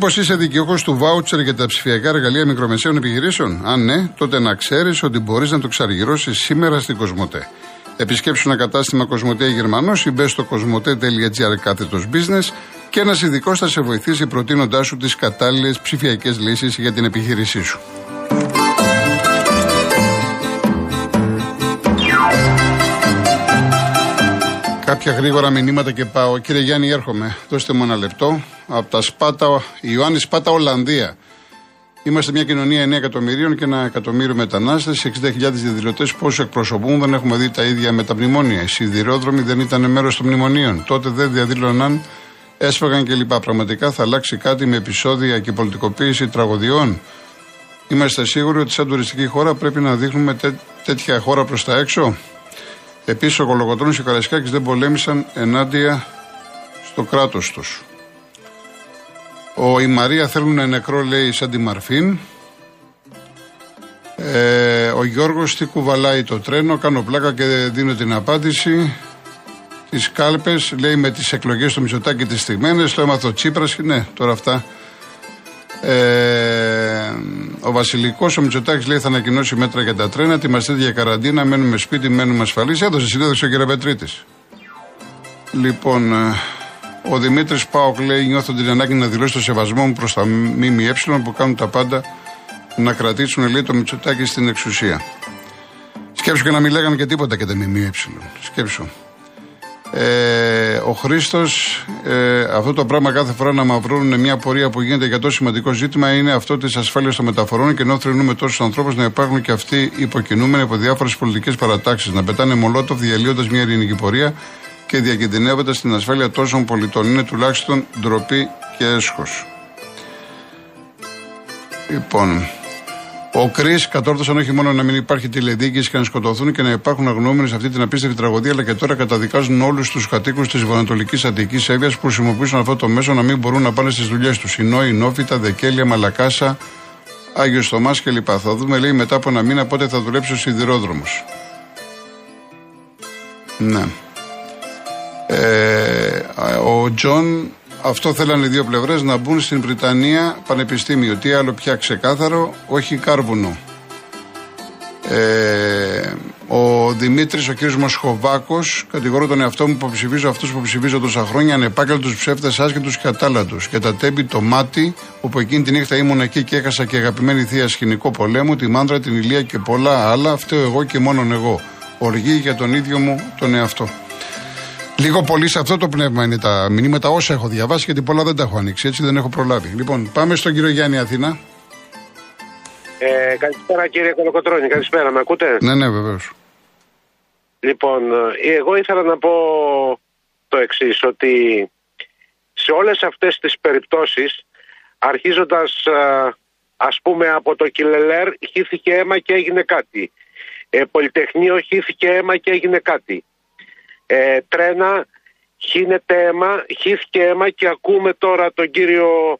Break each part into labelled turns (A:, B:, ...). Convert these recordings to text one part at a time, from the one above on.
A: Μήπως είσαι δικαιούχος του βάουτσερ για τα ψηφιακά εργαλεία μικρομεσαίων επιχειρήσεων; Αν ναι, τότε να ξέρεις ότι μπορείς να το ξαργυρώσεις σήμερα στην Κοσμοτέ. Επισκέψου ένα κατάστημα Κοσμοτέ Γερμανός ή μπες στο κοσμοτέ.gr κάθετος business και ένας ειδικός θα σε βοηθήσει προτείνοντάς σου τις κατάλληλες ψηφιακές λύσεις για την επιχείρησή σου. Κάποια γρήγορα μηνύματα και πάω. Κύριε Γιάννη, έρχομαι. Δώστε μου ένα λεπτό. Από τα Σπάτα, Ιωάννη Σπάτα, Ολλανδία. Είμαστε μια κοινωνία 9 εκατομμυρίων και ένα εκατομμύριο μετανάστες. 60.000 διαδηλωτές πόσο εκπροσωπούν δεν έχουμε δει τα ίδια με τα μνημόνια. Οι σιδηρόδρομοι δεν ήταν μέρος των μνημονίων. Τότε δεν διαδήλωναν, έσφαγαν κλπ. Πραγματικά θα αλλάξει κάτι με επεισόδια και πολιτικοποίηση τραγωδιών. Είμαστε σίγουροι ότι σαν τουριστική χώρα πρέπει να δείχνουμε τέτοια χώρα προς τα έξω; Επίσης, ο Κολοκοτρόνη και ο Καρασκάκη δεν πολέμησαν ενάντια στο κράτος τους. Ο η Μαρία θέλουν νεκρό, λέει, σαν τη Μαρφίν. Ε, ο Γιώργος τι κουβαλάει το τρένο, κάνω πλάκα και δίνω την απάντηση. Τις κάλπες, λέει με τις εκλογές του Μητσοτάκη τις στιγμένε, το έμαθα ο Τσίπρας. Ναι, τώρα αυτά. Ε, ο Βασιλικός, ο Μητσοτάκης λέει θα ανακοινώσει μέτρα για τα τρένα. Ετοιμαστείτε για καραντίνα, μένουμε σπίτι, μένουμε ασφαλείς. Έδωσε συνέντευξη ο κ. Πετρίτης. Λοιπόν, ε, ο Δημήτρης Πάοκ λέει: Νιώθω την ανάγκη να δηλώσω το σεβασμό μου προς τα ΜΜΕ που κάνουν τα πάντα να κρατήσουν λέει, το Μητσοτάκη στην εξουσία. Σκέψου και να μην λέγανε και τίποτα και τα ΜΜΕ. Σκέψου. Ε, ο Χρήστος, ε, αυτό το πράγμα κάθε φορά να μαυρώνουν μια πορεία που γίνεται για τόσο σημαντικό ζήτημα είναι αυτό της ασφάλειας των μεταφορών και ενώ θρυνούμε τόσους ανθρώπους να υπάρχουν και αυτοί υποκινούμενοι από διάφορες πολιτικές παρατάξεις. Να πετάνε μολότοφ διαλύοντας μια ειρηνική πορεία και διακινδυνεύοντας την ασφάλεια τόσων πολιτών. Είναι τουλάχιστον ντροπή και έσχος. Λοιπόν, ο Κρι κατόρθωσαν όχι μόνο να μην υπάρχει τηλεδίκηση και να σκοτωθούν και να υπάρχουν αγνοούμενοι σε αυτή την απίστευτη τραγωδία, αλλά και τώρα καταδικάζουν όλους τους κατοίκους της βορειοανατολικής Αττικής Εύβοιας που χρησιμοποιούσαν αυτό το μέσο να μην μπορούν να πάνε στις δουλειές τους. Ινόη, Νόφιτα, Δεκέλια, Μαλακάσα, Άγιος Θωμάς κλπ. Θα δούμε, λέει, μετά από ένα μήνα πότε θα δουλέψει ο σιδηρόδρομος. Ναι. Ε, ο Τζον, αυτό θέλανε οι δύο πλευρές να μπουν στην Βρυτανία πανεπιστήμιο. Τι άλλο πια ξεκάθαρο, όχι κάρβουνο. Ε, ο Δημήτρης, ο κύριος Μοσχοβάκος, κατηγορώ τον εαυτό μου που ψηφίζω αυτούς που ψηφίζω τόσα χρόνια, ανεπάγγελτους ψεύτες, άσχετους και ατάλαντους. Και τα Τέμπη το Μάτι, όπου εκείνη τη νύχτα ήμουν εκεί και έχασα και αγαπημένη θεία σκηνικό πολέμου, τη Μάνδρα, την Ηλεία και πολλά άλλα, φταίω εγώ και μόνον εγώ. Οργή για τον ίδιο μου τον εαυτό. Λίγο πολύ σε αυτό το πνεύμα είναι τα μηνύματα όσα έχω διαβάσει, γιατί πολλά δεν τα έχω ανοίξει, έτσι δεν έχω προλάβει. Λοιπόν, πάμε στον κύριο Γιάννη Αθήνα.
B: Ε, καλησπέρα κύριε Κολοκοτρώνη, καλησπέρα, με ακούτε;
A: Ναι, ναι, βεβαίως.
B: Λοιπόν, ε, εγώ ήθελα να πω το εξής ότι σε όλες αυτές τις περιπτώσεις, αρχίζοντας ε, ας πούμε από το Κιλελέρ, χύθηκε αίμα και έγινε κάτι. Ε, Πολυτεχνείο χύθηκε αίμα και έγινε κάτι ε, τρένα, χύνεται αίμα, χύθηκε αίμα και ακούμε τώρα τον κύριο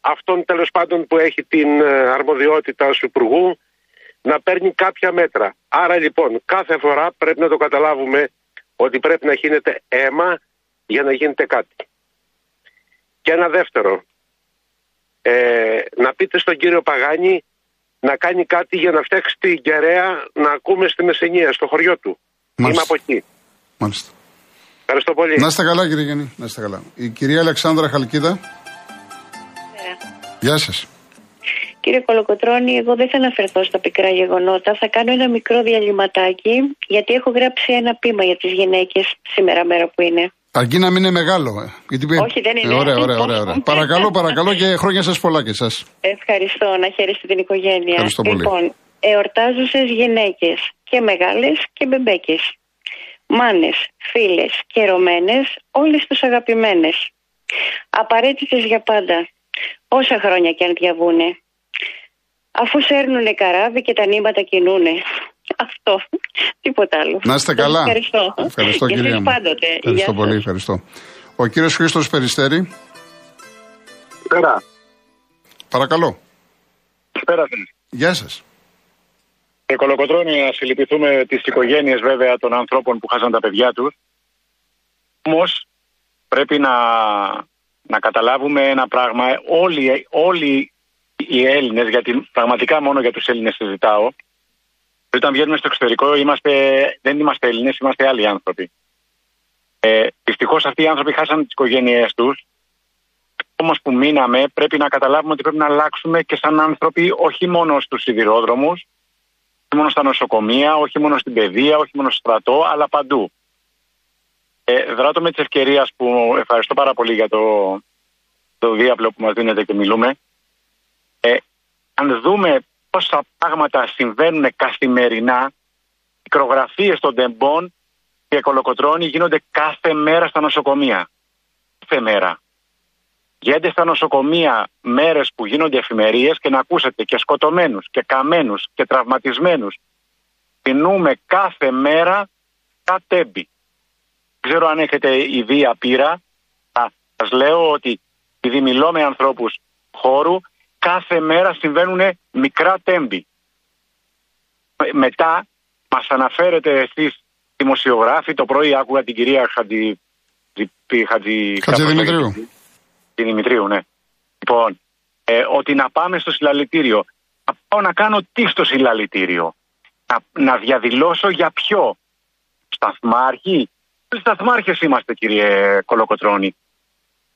B: αυτόν τέλος πάντων που έχει την ε, αρμοδιότητα ως υπουργού να παίρνει κάποια μέτρα. Άρα λοιπόν κάθε φορά πρέπει να το καταλάβουμε ότι πρέπει να χύνεται αίμα για να γίνεται κάτι. Και ένα δεύτερο, ε, να πείτε στον κύριο Παγάνη να κάνει κάτι για να φτιάξει την κεραία να ακούμε στη Μεσενία, στο χωριό του. Είμαι από εκεί.
A: Μάλιστα.
B: Ευχαριστώ πολύ.
A: Να είστε καλά, κύριε Γενή. Να είστε καλά. Η κυρία Αλεξάνδρα Χαλκίδα. Ναι. Γεια σας.
C: Κύριε Κολοκοτρώνη, εγώ δεν θα αναφερθώ στα πικρά γεγονότα. Θα κάνω ένα μικρό διαλυματάκι, γιατί έχω γράψει ένα πείμα για τις γυναίκες σήμερα, μέρα που είναι.
A: Αρκεί να μην είναι μεγάλο. Ε.
C: Γιατί... Όχι, δεν είναι.
A: Ε, ωραία, ωραία, ωραία, ωραία. παρακαλώ, παρακαλώ και χρόνια σας πολλά και εσά.
C: Ευχαριστώ, να χαίρεστε την οικογένεια.
A: Ευχαριστώ πολύ.
C: Λοιπόν, εορτάζουσες γυναίκες και μεγάλες και μπεμπέκες μάνες, φίλες και ρωμένες, όλες τους αγαπημένες. Απαραίτητες για πάντα, όσα χρόνια και αν διαβούνε. Αφού σέρνουνε καράβι και τα νήματα κινούνε. Αυτό. Τίποτα άλλο.
A: Να είστε καλά.
C: Ευχαριστώ.
A: Ευχαριστώ κυρία μου.
C: πάντοτε.
A: Ευχαριστώ πολύ. Ευχαριστώ. Ο κύριος Χρήστος Περιστέρη.
D: Πέρα.
A: Παρακαλώ.
D: Πέρα.
A: Γεια σας.
D: Και κολοκοτρώνει να συλληπιθούμε τις οικογένειες βέβαια των ανθρώπων που χάσαν τα παιδιά τους. Όμως πρέπει να να καταλάβουμε ένα πράγμα. Όλοι, όλοι οι Έλληνες, γιατί πραγματικά μόνο για τους Έλληνες συζητάω, όταν βγαίνουμε στο εξωτερικό είμαστε, δεν είμαστε Έλληνες, είμαστε άλλοι άνθρωποι. Ε, Δυστυχώς αυτοί οι άνθρωποι χάσαν τις οικογένειές τους. Όμως που μείναμε, πρέπει να καταλάβουμε ότι πρέπει να αλλάξουμε και σαν άνθρωποι, όχι μόνο στους σιδηρόδρομους, όχι μόνο στα νοσοκομεία, όχι μόνο στην παιδεία, όχι μόνο στο στρατό, αλλά παντού. Ε, δράτω με τη ευκαιρία που ευχαριστώ πάρα πολύ για το, το διάπλο που μας δίνετε και μιλούμε. Ε, αν δούμε πόσα πράγματα συμβαίνουν καθημερινά, μικρογραφίες των τεμπών και κολοκοτρώνοι γίνονται κάθε μέρα στα νοσοκομεία. Κάθε μέρα. Γίνονται στα νοσοκομεία μέρες που γίνονται εφημερίες και να ακούσετε και σκοτωμένους και καμένους και τραυματισμένους. Πεινούμε κάθε μέρα τα τέμπη. Δεν ξέρω αν έχετε ιδέα πείρα. Σας λέω ότι επειδή μιλώ με ανθρώπους χώρου, κάθε μέρα συμβαίνουν μικρά τέμπη. Μετά μας αναφέρετε εσείς δημοσιογράφοι, το πρωί άκουγα την κυρία Χαντι...
A: Χατζη... Δημητρίου.
D: Την Δημητρίου, ναι. Λοιπόν, ε, ότι να πάμε στο συλλαλητήριο. Να πάω να κάνω τι στο συλλαλητήριο; Να, να διαδηλώσω για ποιο; Σταθμάρχη; Σταθμάρχες είμαστε, κύριε Κολοκοτρόνη.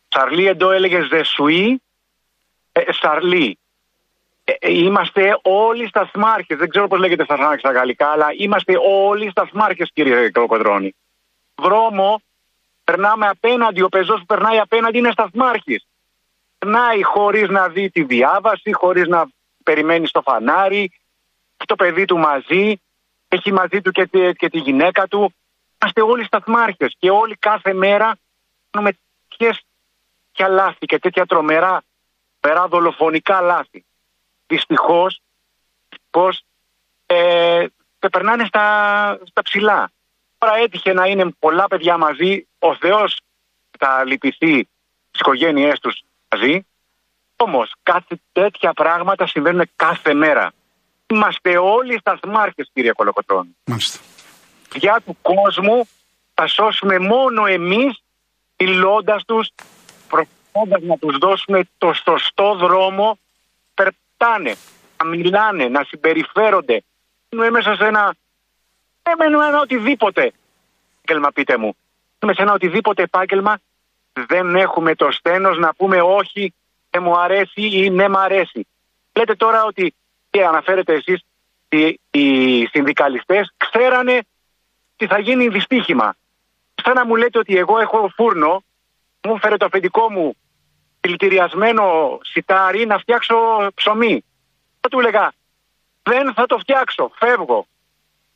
D: Σαρλί εντό έλεγε Ζεσουή. Ε, Σαρλί. Ε, ε, είμαστε όλοι σταθμάρχες. Δεν ξέρω πώς λέγεται σταθμάρχε στα γαλλικά, αλλά είμαστε όλοι σταθμάρχες, κύριε Κολοκοτρόνη. Δρόμο περνάμε απέναντι, ο πεζός που περνάει απέναντι είναι σταθμάρχης. Περνάει χωρίς να δει τη διάβαση, χωρίς να περιμένει στο φανάρι, έχει το παιδί του μαζί, έχει μαζί του και τη, και τη γυναίκα του. Είμαστε όλοι σταθμάρχες και όλοι κάθε μέρα κάνουμε τέτοια λάθη και τέτοια τρομερά, τρομερά δολοφονικά λάθη. Δυστυχώς, πώ ε, περνάνε στα, στα ψηλά. Τώρα έτυχε να είναι πολλά παιδιά μαζί, ο Θεός θα λυπηθεί τι οικογένειές τους μαζί. Όμως κάθε τέτοια πράγματα συμβαίνουν κάθε μέρα. Είμαστε όλοι σταθμάρχες, κύριε Κολοκοτρώνη.
A: Μάλιστα.
D: Για του κόσμου θα σώσουμε μόνο εμείς, μιλώντας τους, προσπαθώντας να τους δώσουμε το σωστό δρόμο. Περπατάνε, να μιλάνε, να συμπεριφέρονται. Είναι μέσα σε ένα. Έμενε ένα οτιδήποτε επάγγελμα, πείτε μου. Είμαι σε ένα οτιδήποτε επάγγελμα δεν έχουμε το στένος να πούμε όχι, δεν μου αρέσει ή ναι μου αρέσει. Λέτε τώρα ότι, και αναφέρετε εσείς, οι, οι συνδικαλιστές ξέρανε τι θα γίνει δυστύχημα. Σαν να μου λέτε ότι εγώ έχω φούρνο, μου φέρε το αφεντικό μου δηλητηριασμένο σιτάρι να φτιάξω ψωμί. Θα του έλεγα, δεν θα το φτιάξω, φεύγω.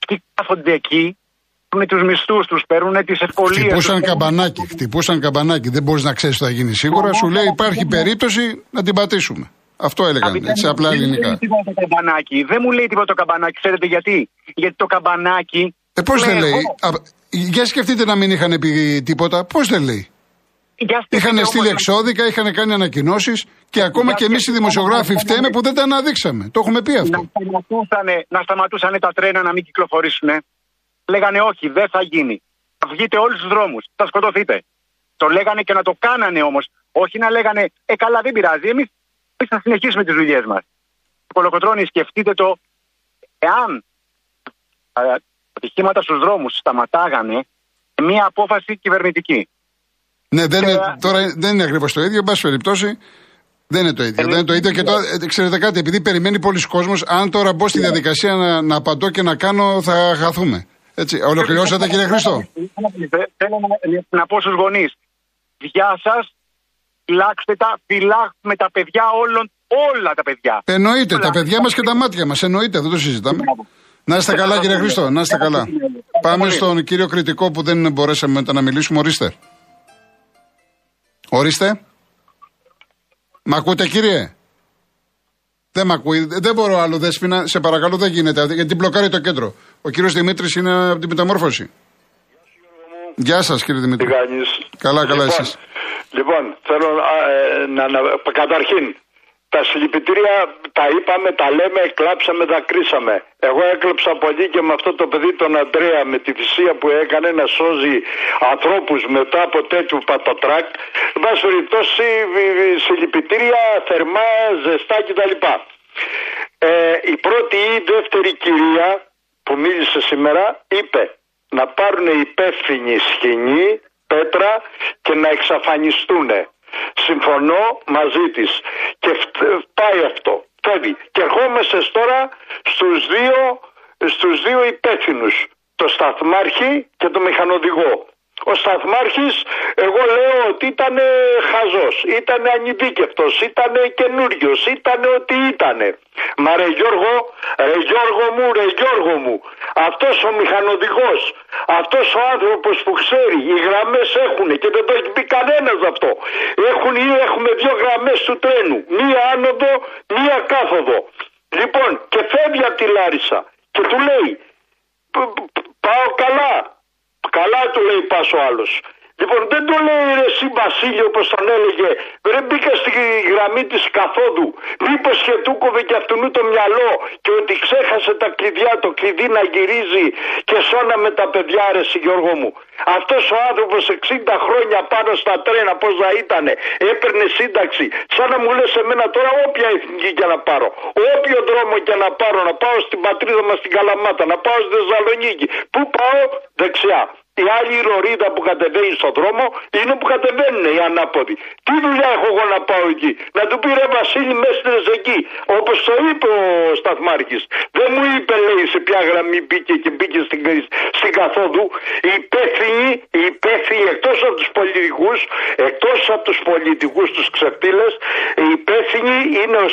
D: Τι κάθονται εκεί με τους μισθούς τους, παίρνουν τις ευκολίες.
A: Χτυπούσαν καμπανάκι. Χτυπούσαν καμπανάκι. Δεν μπορείς να ξέρεις τι θα γίνει σίγουρα. Σου λέει υπάρχει περίπτωση να την πατήσουμε. Αυτό έλεγαν έτσι απλά ελληνικά.
D: Δεν μου λέει το καμπανάκι. Δεν μου λέει τίποτα το καμπανάκι. Ξέρετε γιατί. Γιατί το καμπανάκι.
A: Ε, πώς δεν λέει; για σκεφτείτε να μην είχαν πει τίποτα. Πώς δεν λέει; Είχαν στείλει εξώδικα, είχαν κάνει ανακοινώσεις και ακόμα και εμείς οι δημοσιογράφοι φταίμε που δεν τα αναδείξαμε. Το έχουμε πει αυτό.
D: Να σταματούσαν, να σταματούσαν τα τρένα να μην κυκλοφορήσουν λέγανε όχι, δεν θα γίνει. Θα βγείτε όλους τους δρόμους, θα σκοτωθείτε. Το λέγανε και να το κάνανε όμως. Όχι να λέγανε, Ε, καλά, δεν πειράζει. Εμείς θα συνεχίσουμε τις δουλειές μας. Κολοκοτρόνη, σκεφτείτε το, εάν τα ατυχήματα στους δρόμους σταματάγανε μια απόφαση κυβερνητική.
A: Ναι, δεν είναι, τώρα δεν είναι ακριβώς το ίδιο. Εν πάση περιπτώσει, δεν είναι το ίδιο. δεν είναι το ίδιο και τώρα, ε, ξέρετε κάτι, επειδή περιμένει πολλοί κόσμος, αν τώρα μπω στη διαδικασία να, να απαντώ και να κάνω, θα χαθούμε. Έτσι, ολοκληρώσατε κύριε Χρήστο;
D: Θέλω να, πω στους γονείς. Γεια σας, φυλάξτε τα, φυλάξτε τα παιδιά όλων, όλα τα παιδιά.
A: Εννοείται, τα παιδιά μας και τα μάτια μας. Εννοείται, δεν το συζητάμε. Να είστε καλά κύριε Χρήστο, να είστε καλά. Πάμε στον κύριο κριτικό που δεν μπορέσαμε μετά να μιλήσουμε. Ορίστε. Ορίστε. Μ' ακούτε κύριε; Δεν με ακούει. Δεν μπορώ άλλο, Δέσπινα. Σε παρακαλώ, δεν γίνεται. Γιατί μπλοκάρει το κέντρο. Ο κύριος Δημήτρης είναι από την μεταμόρφωση. Γεια σας, κύριε Δημήτρη.
E: Τι κάνεις;
A: Καλά, καλά,
E: λοιπόν,
A: εσείς.
E: Λοιπόν, θέλω ε, να, να, Καταρχήν, τα συλληπιτήρια τα είπαμε, τα λέμε, κλάψαμε, δακρύσαμε. Εγώ έκλεψα πολύ και με αυτό το παιδί τον Αντρέα με τη θυσία που έκανε να σώζει ανθρώπους μετά από τέτοιου πατατράκ. Βάσει περιπτώσει συλληπιτήρια θερμά, ζεστά κτλ. Ε, η πρώτη ή η δεύτερη κυρία που μίλησε σήμερα είπε να πάρουν υπεύθυνοι σκηνή, πέτρα και να εξαφανιστούν. Συμφωνώ μαζί της και πάει αυτό. Φεύγει. Και ερχόμαστε τώρα στους δύο, στους δύο υπεύθυνους. Το σταθμάρχη και το μηχανοδηγό. Ο Σταθμάρχης εγώ λέω ότι ήταν χαζός, ήταν ανειδίκευτος, ήταν καινούριος, ήταν ότι ήταν. Μα ρε Γιώργο, ρε Γιώργο μου, ρε Γιώργο μου, αυτός ο μηχανοδηγός, αυτός ο άνθρωπος που ξέρει, οι γραμμές έχουν και δεν το έχει πει κανένας αυτό. Έχουν ή έχουμε δύο γραμμές του τρένου, μία άνοδο, μία κάθοδο. Λοιπόν και φεύγει από τη Λάρισα και του λέει πάω καλά, Καλά του λέει πας ο άλλος. Λοιπόν δεν το λέει ρε εσύ Βασίλειο όπως τον έλεγε. Δεν μπήκα στη γραμμή της καθόδου. Μήπως και του κόβε και αυτού το μυαλό και ότι ξέχασε τα κλειδιά, το κλειδί να γυρίζει και σώναμε τα παιδιά ρε Γιώργο μου. Αυτός ο άνθρωπος 60 χρόνια πάνω στα τρένα πώς θα ήτανε. Έπαιρνε σύνταξη. Σαν να μου λες εμένα τώρα όποια εθνική και να πάρω. Όποιο δρόμο και να πάρω. Να πάω στην πατρίδα μας στην Καλαμάτα. Να πάω στη Θεσσαλονίκη. Πού πάω; Δεξιά. Η άλλη ρορίδα που κατεβαίνει στον δρόμο είναι που κατεβαίνουν οι ανάποδοι. Τι δουλειά έχω εγώ να πάω εκεί; Να του πει ρε Βασίλη μέσα εκεί. Όπως το είπε ο Σταθμάρχης. Δεν μου είπε λέει σε ποια γραμμή μπήκε και μπήκε στην, στην καθόδου. Οι υπεύθυνοι, οι υπεύθυνοι εκτός από τους πολιτικούς, εκτός από τους πολιτικούς τους ξεφτύλες, οι υπεύθυνοι είναι ο,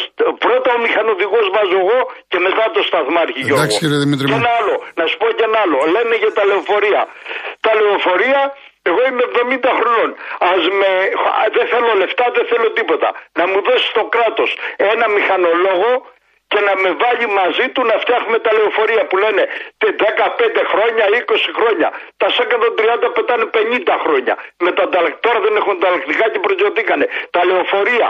E: πρώτα ο μηχανοδηγός βάζω εγώ και μετά το Σταθμάρχη.
A: Εντάξει κύριε Δημήτρη.
E: Και ένα άλλο, να σου πω και ένα άλλο. Λένε για τα λεωφορεία τα λεωφορεία, εγώ είμαι 70 χρονών. Ας με, δεν θέλω λεφτά, δεν θέλω τίποτα. Να μου δώσει το κράτος ένα μηχανολόγο και να με βάλει μαζί του να φτιάχνουμε τα λεωφορεία που λένε 15 χρόνια, 20 χρόνια. Τα των 30 πετάνε 50 χρόνια. Με τα τώρα δεν έχουν ανταλλακτικά και προτιωτήκανε. Τα λεωφορεία,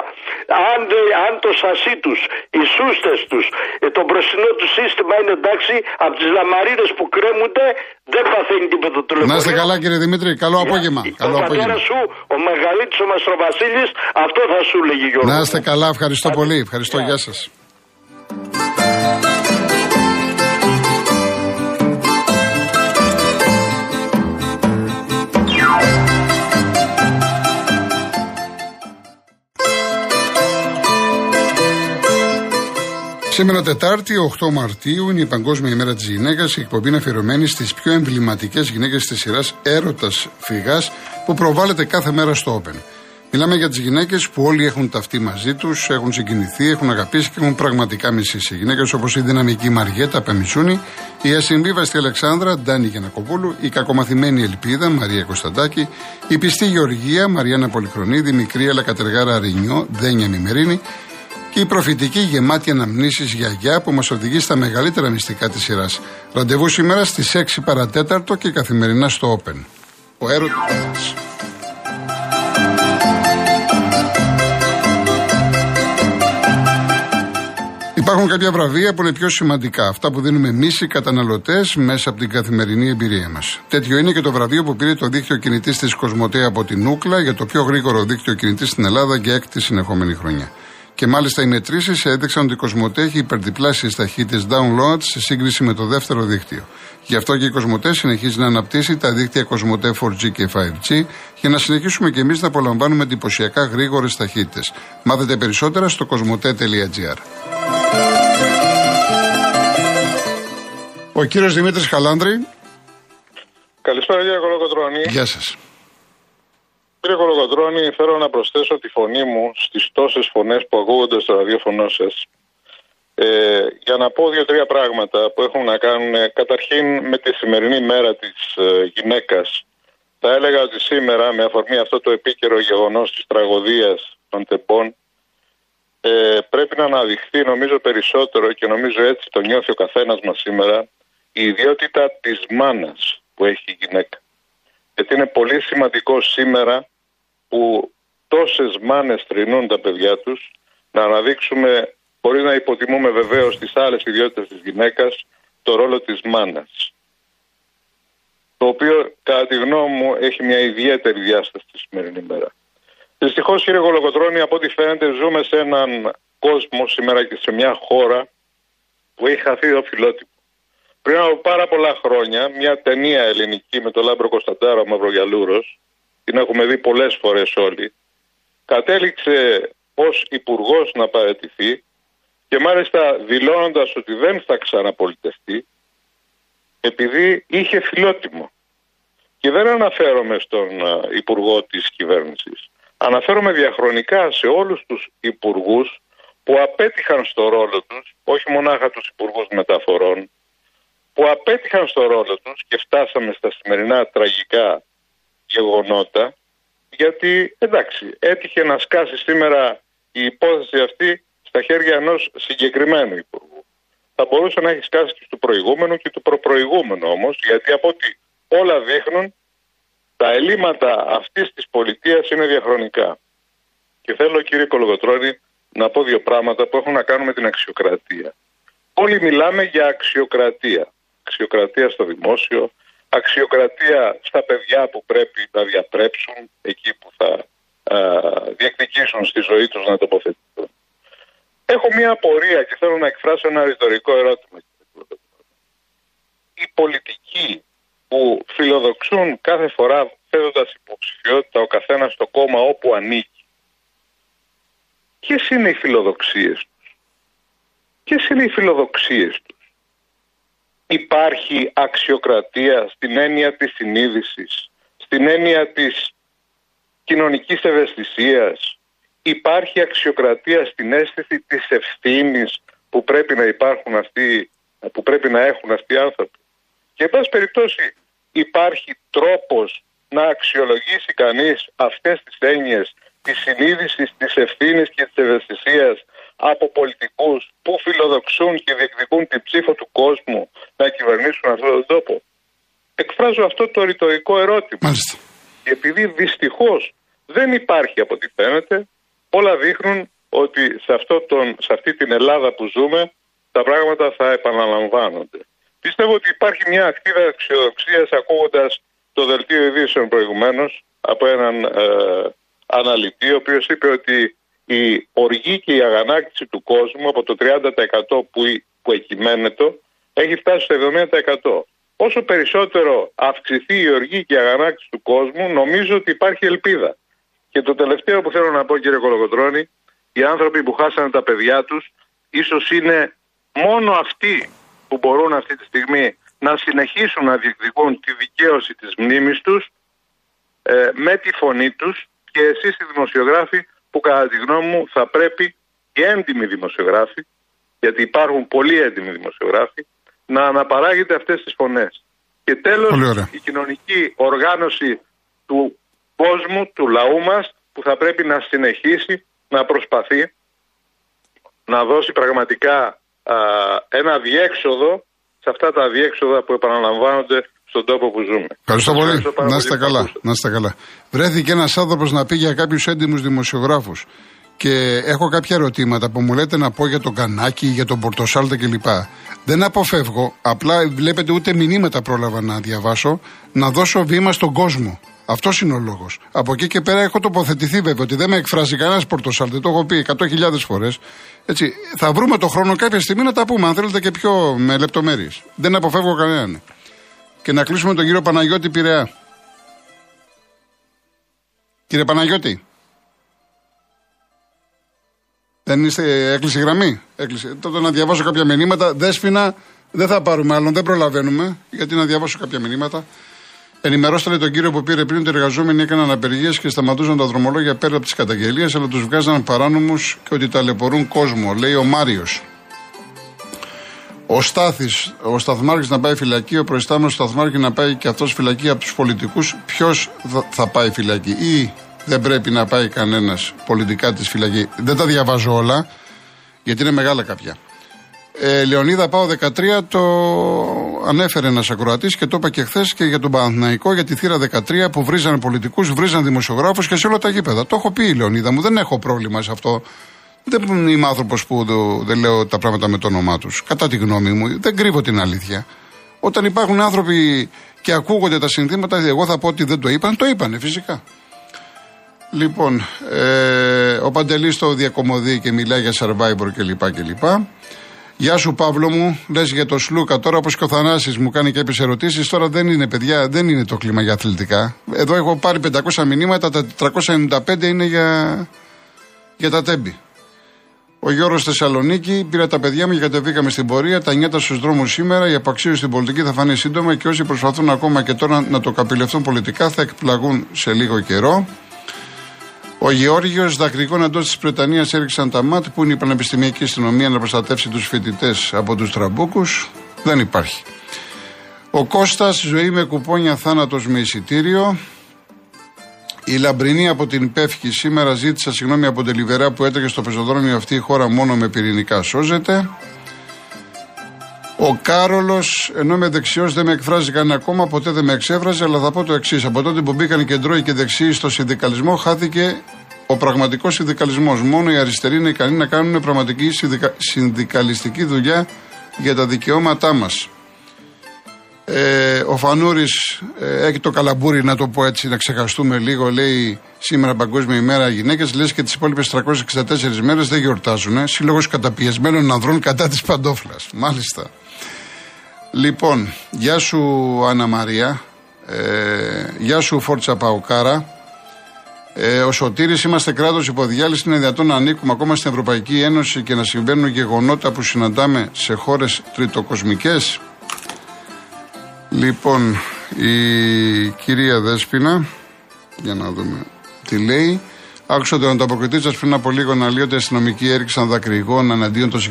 E: αν, αν το σασί τους, οι σούστες τους, ε, το μπροστινό του σύστημα είναι εντάξει, από τις λαμαρίδες που κρέμονται δεν παθαίνει τίποτα το λεωφορείο.
A: Να είστε καλά κύριε Δημήτρη, καλό απόγευμα.
E: Καλό ο πατέρα σου, ο μεγαλύτερος ο Μαστροβασίλης, αυτό θα σου λέγει Γιώργο.
A: Να είστε καλά, ευχαριστώ πολύ. Ευχαριστώ, γεια σας. Σήμερα Τετάρτη, 8 Μαρτίου, είναι η Παγκόσμια ημέρα της γυναίκας. Η εκπομπή είναι αφιερωμένη στις πιο εμβληματικές γυναίκες της σειράς Έρωτας Φυγάς που προβάλλεται κάθε μέρα στο Open. Μιλάμε για τις γυναίκες που όλοι έχουν ταυτεί μαζί τους, έχουν συγκινηθεί, έχουν αγαπήσει και έχουν πραγματικά μισήσει. Γυναίκες όπως η δυναμική Μαριέτα Πεμισούνη, η ασυμβίβαστη Αλεξάνδρα Ντάνη Γενακοπούλου, η κακομαθημένη Ελπίδα Μαρία Κωνσταντάκη, η πιστή Γεωργία Μαριάννα Πολυχρονίδη, μικρή Αλακατεργάρα Ρινιό Δένια Μημερίνη και η προφητική γεμάτη αναμνήσεις γιαγιά που μας οδηγεί στα μεγαλύτερα μυστικά της σειράς. Ραντεβού σήμερα στις 6 παρατέταρτο και καθημερινά στο Open. Ο έρωτας. Υπάρχουν κάποια βραβεία που είναι πιο σημαντικά. Αυτά που δίνουμε εμείς οι καταναλωτές μέσα από την καθημερινή εμπειρία μας. Τέτοιο είναι και το βραβείο που πήρε το δίκτυο κινητής της Κοσμοτέ από την Ούκλα για το πιο γρήγορο δίκτυο κινητής στην Ελλάδα για έκτη συνεχόμενη χρονιά. Και μάλιστα οι μετρήσεις έδειξαν ότι η Κοσμοτέ έχει υπερδιπλάσιε ταχύτητε download σε σύγκριση με το δεύτερο δίκτυο. Γι' αυτό και η Κοσμοτέ συνεχίζει να αναπτύσσει τα δίκτυα Κοσμοτέ 4G και 5G για να συνεχίσουμε και εμείς να απολαμβάνουμε εντυπωσιακά γρήγορες ταχύτητε. Μάθετε περισσότερα στο κοσμοτέ.gr. Ο κύριος Δημήτρης Χαλάνδρη.
F: Καλησπέρα κύριε Κολοκοτρώνη.
A: Γεια σας.
F: Κύριε Κολογοτρώνη, θέλω να προσθέσω τη φωνή μου στις τόσες φωνές που ακούγονται στο ραδιόφωνο σας. Ε, για να πω δύο-τρία πράγματα που έχουν να κάνουν ε, καταρχήν με τη σημερινή μέρα της ε, γυναίκας. Θα έλεγα ότι σήμερα, με αφορμή αυτό το επίκαιρο γεγονός της τραγωδίας των τεμπών, ε, πρέπει να αναδειχθεί νομίζω περισσότερο και νομίζω έτσι το νιώθει ο καθένας μας σήμερα η ιδιότητα της μάνας που έχει η γυναίκα. Γιατί είναι πολύ σημαντικό σήμερα που τόσες μάνες τρινούν τα παιδιά τους να αναδείξουμε, μπορεί να υποτιμούμε βεβαίως τις άλλες ιδιότητες της γυναίκας, το ρόλο της μάνας. Το οποίο, κατά τη γνώμη μου, έχει μια ιδιαίτερη διάσταση τη σημερινή μέρα. Δυστυχώς, κύριε Γολογοτρόνη, από ό,τι φαίνεται, ζούμε σε έναν κόσμο σήμερα και σε μια χώρα που έχει χαθεί ο φιλότυπο. Πριν από πάρα πολλά χρόνια, μια ταινία ελληνική με τον Λάμπρο Κωνσταντάρα Μαυρογιαλούρος, την έχουμε δει πολλές φορές όλοι, κατέληξε ως υπουργός να παραιτηθεί και μάλιστα δηλώνοντας ότι δεν θα ξαναπολιτευτεί, επειδή είχε φιλότιμο. Και δεν αναφέρομαι στον υπουργό της κυβέρνησης. Αναφέρομαι διαχρονικά σε όλους τους υπουργούς που απέτυχαν στο ρόλο τους, όχι μονάχα τους υπουργούς μεταφορών, που απέτυχαν στο ρόλο τους και φτάσαμε στα σημερινά τραγικά γεγονότα, γιατί εντάξει, έτυχε να σκάσει σήμερα η υπόθεση αυτή στα χέρια ενός συγκεκριμένου υπουργού. Θα μπορούσε να έχει σκάσει και του προηγούμενου και του προπροηγούμενου όμως, γιατί από ό,τι όλα δείχνουν, τα ελλείμματα αυτής της πολιτείας είναι διαχρονικά. Και θέλω κύριε Κολογοτρώνη να πω δύο πράγματα που έχουν να κάνουν με την αξιοκρατία. Όλοι μιλάμε για αξιοκρατία. Αξιοκρατία στο δημόσιο, αξιοκρατία στα παιδιά που πρέπει να διαπρέψουν εκεί που θα α, διεκδικήσουν στη ζωή τους να τοποθετηθούν. Έχω μια απορία και θέλω να εκφράσω ένα ρητορικό ερώτημα. Οι πολιτικοί που φιλοδοξούν κάθε φορά θέτοντας υποψηφιότητα ο καθένας στο κόμμα όπου ανήκει Ποιες είναι οι φιλοδοξίες τους; Ποιες είναι οι φιλοδοξίες τους; Υπάρχει αξιοκρατία στην έννοια της συνείδησης, στην έννοια της κοινωνικής ευαισθησίας. Υπάρχει αξιοκρατία στην αίσθηση της ευθύνης που πρέπει να υπάρχουν αυτοί, που πρέπει να έχουν αυτοί οι άνθρωποι. Και εν πάση περιπτώσει υπάρχει τρόπος να αξιολογήσει κανείς αυτές τις έννοιες της συνείδησης της ευθύνης και της ευαισθησίας από πολιτικούς που φιλοδοξούν και διεκδικούν την ψήφο του κόσμου να κυβερνήσουν αυτόν τον τόπο. Εκφράζω αυτό το ρητορικό ερώτημα.
A: Μάλιστα.
F: Και επειδή δυστυχώς δεν υπάρχει από ό,τι φαίνεται, όλα δείχνουν ότι σε, αυτό τον, σε αυτή την Ελλάδα που ζούμε τα πράγματα θα επαναλαμβάνονται. Πιστεύω ότι υπάρχει μια ακτίδα αξιοδοξία ακούγοντας το δελτίο ειδήσεων προηγουμένως από έναν ε, αναλυτή, ο οποίος είπε ότι η οργή και η αγανάκτηση του κόσμου από το 30% που, που εκειμένετο έχει φτάσει στο 70%. Όσο περισσότερο αυξηθεί η οργή και η αγανάκτηση του κόσμου, νομίζω ότι υπάρχει ελπίδα. Και το τελευταίο που θέλω να πω, κύριε Κολογοτρόνη, οι άνθρωποι που χάσανε τα παιδιά τους, ίσως είναι μόνο αυτοί που μπορούν αυτή τη στιγμή να συνεχίσουν να διεκδικούν τη δικαίωση της μνήμης τους ε, με τη φωνή τους και εσείς οι δημοσιογράφοι που κατά τη γνώμη μου θα πρέπει οι έντιμοι δημοσιογράφοι, γιατί υπάρχουν πολύ έντιμοι δημοσιογράφοι, να αναπαράγετε αυτές τις φωνές. Και τέλος η κοινωνική οργάνωση του κόσμου, του λαού μας, που θα πρέπει να συνεχίσει να προσπαθεί να δώσει πραγματικά α, ένα διέξοδο σε αυτά τα διέξοδα που επαναλαμβάνονται στον τόπο που ζούμε.
A: Ευχαριστώ πολύ. Να είστε καλά. Να είστε καλά. Βρέθηκε ένας άνθρωπος να πει για κάποιους έντιμους δημοσιογράφους. Και έχω κάποια ερωτήματα που μου λέτε να πω για τον Κανάκι, για τον Πορτοσάλτα κλπ. Δεν αποφεύγω, απλά βλέπετε ούτε μηνύματα πρόλαβα να διαβάσω, να δώσω βήμα στον κόσμο. Αυτός είναι ο λόγος. Από εκεί και πέρα έχω τοποθετηθεί βέβαια ότι δεν με εκφράζει κανένας Πορτοσάλτε. Το έχω πει 100.000 φορές. Έτσι, θα βρούμε το χρόνο κάποια στιγμή να τα πούμε, αν θέλετε και πιο με λεπτομέρειες. Δεν αποφεύγω κανέναν και να κλείσουμε τον κύριο Παναγιώτη Πειραιά. Κύριε Παναγιώτη. Δεν είστε, έκλεισε η γραμμή; Έκλεισε. Τότε να διαβάσω κάποια μηνύματα. Δέσποινα, δεν θα πάρουμε άλλον, δεν προλαβαίνουμε. Γιατί να διαβάσω κάποια μηνύματα. Ενημερώστε τον κύριο που πήρε πριν ότι οι εργαζόμενοι έκαναν απεργίες και σταματούσαν τα δρομολόγια πέρα από τις καταγγελίες, αλλά τους βγάζαν παράνομους και ότι ταλαιπωρούν κόσμο, λέει ο Μάριος. Ο Στάθης, ο Σταθμάρχης να πάει φυλακή, ο προϊστάμενος Σταθμάρχη να πάει και αυτός φυλακή από τους πολιτικούς, ποιος θα πάει φυλακή ή δεν πρέπει να πάει κανένας πολιτικά της φυλακή. Δεν τα διαβάζω όλα, γιατί είναι μεγάλα κάποια. Ε, Λεωνίδα Πάω 13 το ανέφερε ένας ακροατής και το είπα και χθες και για τον Παναθηναϊκό για τη θύρα 13 που βρίζανε πολιτικούς, βρίζανε δημοσιογράφους και σε όλα τα γήπεδα. Το έχω πει η Λεωνίδα μου, δεν έχω πρόβλημα σε αυτό. Δεν είμαι άνθρωπος που δεν λέω τα πράγματα με το όνομά τους. Κατά τη γνώμη μου, δεν κρύβω την αλήθεια. Όταν υπάρχουν άνθρωποι και ακούγονται τα συνθήματα, εγώ θα πω ότι δεν το είπαν, το είπανε φυσικά. Λοιπόν, ε, ο Παντελής το διακομωδεί και μιλάει για survivor κλπ. κλπ. Γεια σου Παύλο μου, λες για το Σλούκα τώρα όπως και ο Θανάσης μου κάνει κάποιε ερωτήσεις. Τώρα δεν είναι παιδιά, δεν είναι το κλίμα για αθλητικά. Εδώ έχω πάρει 500 μηνύματα, τα 495 είναι για, για τα τέμπη. Ο Γιώργος Θεσσαλονίκη πήρα τα παιδιά μου και κατεβήκαμε στην πορεία. Τα νιάτα στους δρόμους σήμερα. Η απαξίωση στην πολιτική θα φανεί σύντομα και όσοι προσπαθούν ακόμα και τώρα να το καπηλευτούν πολιτικά θα εκπλαγούν σε λίγο καιρό. Ο Γεώργιος δακρυγόνα εντό της Βρετανία έριξαν τα ΜΑΤ που είναι η Πανεπιστημιακή Αστυνομία να προστατεύσει τους φοιτητές από τους τραμπούκους; Δεν υπάρχει. Ο Κώστας, ζωή με κουπόνια, θάνατος με εισιτήριο. Η Λαμπρινή από την Πεύχη σήμερα ζήτησα συγγνώμη από την Λιβερά που έτρεχε στο πεζοδρόμιο αυτή η χώρα μόνο με πυρηνικά σώζεται. Ο Κάρολος, ενώ είμαι δεξιός, δεν με εκφράζει κανένα ακόμα, ποτέ δεν με εξέφραζε, αλλά θα πω το εξής. Από τότε που μπήκαν οι κεντρώοι και δεξιοί στο συνδικαλισμό, χάθηκε ο πραγματικός συνδικαλισμός. Μόνο οι αριστεροί είναι ικανοί να κάνουν πραγματική συνδικαλιστική δουλειά για τα δικαιώματά μας. Ε, ο Φανούρης ε, έχει το καλαμπούρι, να το πω έτσι, να ξεχαστούμε λίγο. Λέει σήμερα Παγκόσμια ημέρα γυναίκες. Λες και τις υπόλοιπες 364 μέρες δεν γιορτάζουν. Σύλλογος καταπιεσμένων ανδρών κατά της παντόφλας. Μάλιστα. Λοιπόν, γεια σου Άννα Μαρία. Ε, γεια σου Φόρτσα Παοκάρα. Ε, ο Σωτήρης είμαστε κράτος υποδιάλυση. Είναι δυνατόν να ανήκουμε ακόμα στην Ευρωπαϊκή Ένωση και να συμβαίνουν γεγονότα που συναντάμε σε χώρες τριτοκοσμικές. Λοιπόν, η κυρία Δέσποινα, για να δούμε τι λέει. Άκουσα τον ανταποκριτή σας πριν από λίγο να λέει ότι οι αστυνομικοί έριξαν δακρυγόν εναντίον των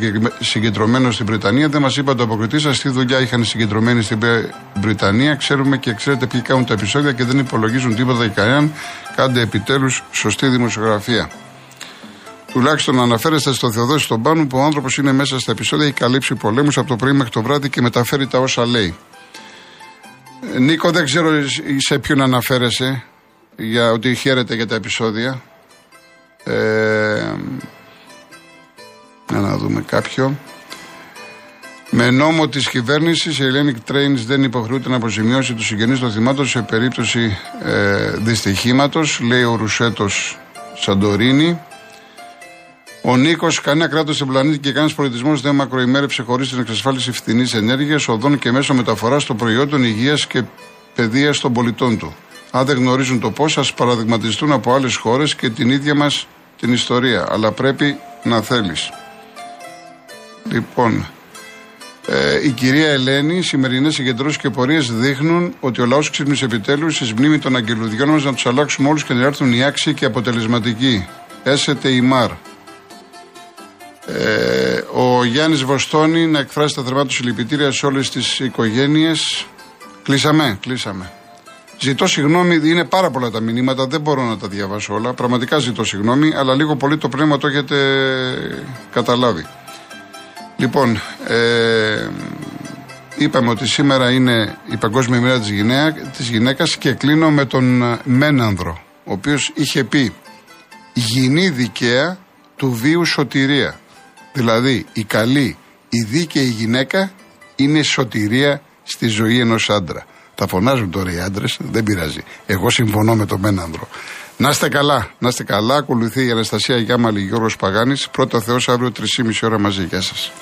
A: συγκεντρωμένων στην Βρετανία. Δεν μας είπε ο ανταποκριτής σας τι δουλειά είχαν οι συγκεντρωμένοι στην Βρετανία. Ξέρουμε και ξέρετε ποιοι κάνουν τα επεισόδια και δεν υπολογίζουν τίποτα για κανέναν. Κάντε επιτέλους σωστή δημοσιογραφία. Τουλάχιστον αναφέρεστε στο Θεοδόση στον Πάνου που ο άνθρωπος είναι μέσα στα επεισόδια, έχει καλύψει πολέμους από το πρωί μέχρι το βράδυ και μεταφέρει τα όσα λέει. Ε, Νίκο, δεν ξέρω σε ποιον αναφέρεσαι για ότι χαίρεται για τα επεισόδια. Ε, να δούμε κάποιο. Με νόμο της κυβέρνησης, η Hellenic Trains δεν υποχρεούται να αποζημιώσει τους συγγενείς των θυμάτων σε περίπτωση ε, δυστυχήματος, λέει ο Ρουσέτος Σαντορίνη. Ο Νίκος, κανένα κράτος στην πλανήτη και κανένας πολιτισμός δεν μακροημέρεψε χωρίς την εξασφάλιση φθηνή ενέργειας, οδών και μέσω μεταφοράς των προϊόντων υγείας και παιδείας των πολιτών του. Αν δεν γνωρίζουν το πώς, ας παραδειγματιστούν από άλλες χώρες και την ίδια μας την ιστορία. Αλλά πρέπει να θέλεις. Λοιπόν, ε, η κυρία Ελένη, οι σημερινές συγκεντρώσεις και πορείες δείχνουν ότι ο λαός ξύπνησε επιτέλους στη μνήμη των αγγελουδιών μας να τους αλλάξουμε όλους και να έρθουν οι άξιοι και αποτελεσματικοί. Έσετε η ΜΑΡ. Ε, ο Γιάννης Βοστόνη να εκφράσει τα θερμά του συλληπιτήρια σε όλες τις οικογένειες. Κλείσαμε, κλείσαμε. Ζητώ συγγνώμη, είναι πάρα πολλά τα μηνύματα, δεν μπορώ να τα διαβάσω όλα. Πραγματικά ζητώ συγγνώμη, αλλά λίγο πολύ το πνεύμα το έχετε καταλάβει. Λοιπόν, ε, είπαμε ότι σήμερα είναι η Παγκόσμια ημέρα της, γυναίκα, της γυναίκας και κλείνω με τον Μένανδρο, ο οποίος είχε πει «Γυνή δικαία του βίου σωτηρία». Δηλαδή, η καλή, η δίκαιη γυναίκα είναι σωτηρία στη ζωή ενός άντρα. Τα φωνάζουν τώρα οι άντρες, δεν πειράζει. Εγώ συμφωνώ με τον Μένανδρο. Να είστε καλά, να είστε καλά. Ακολουθεί η Αναστασία Γιάμαλη Γιώργος Παγάνης. Πρώτα Θεός αύριο 3,5 ώρα μαζί. Γεια σας.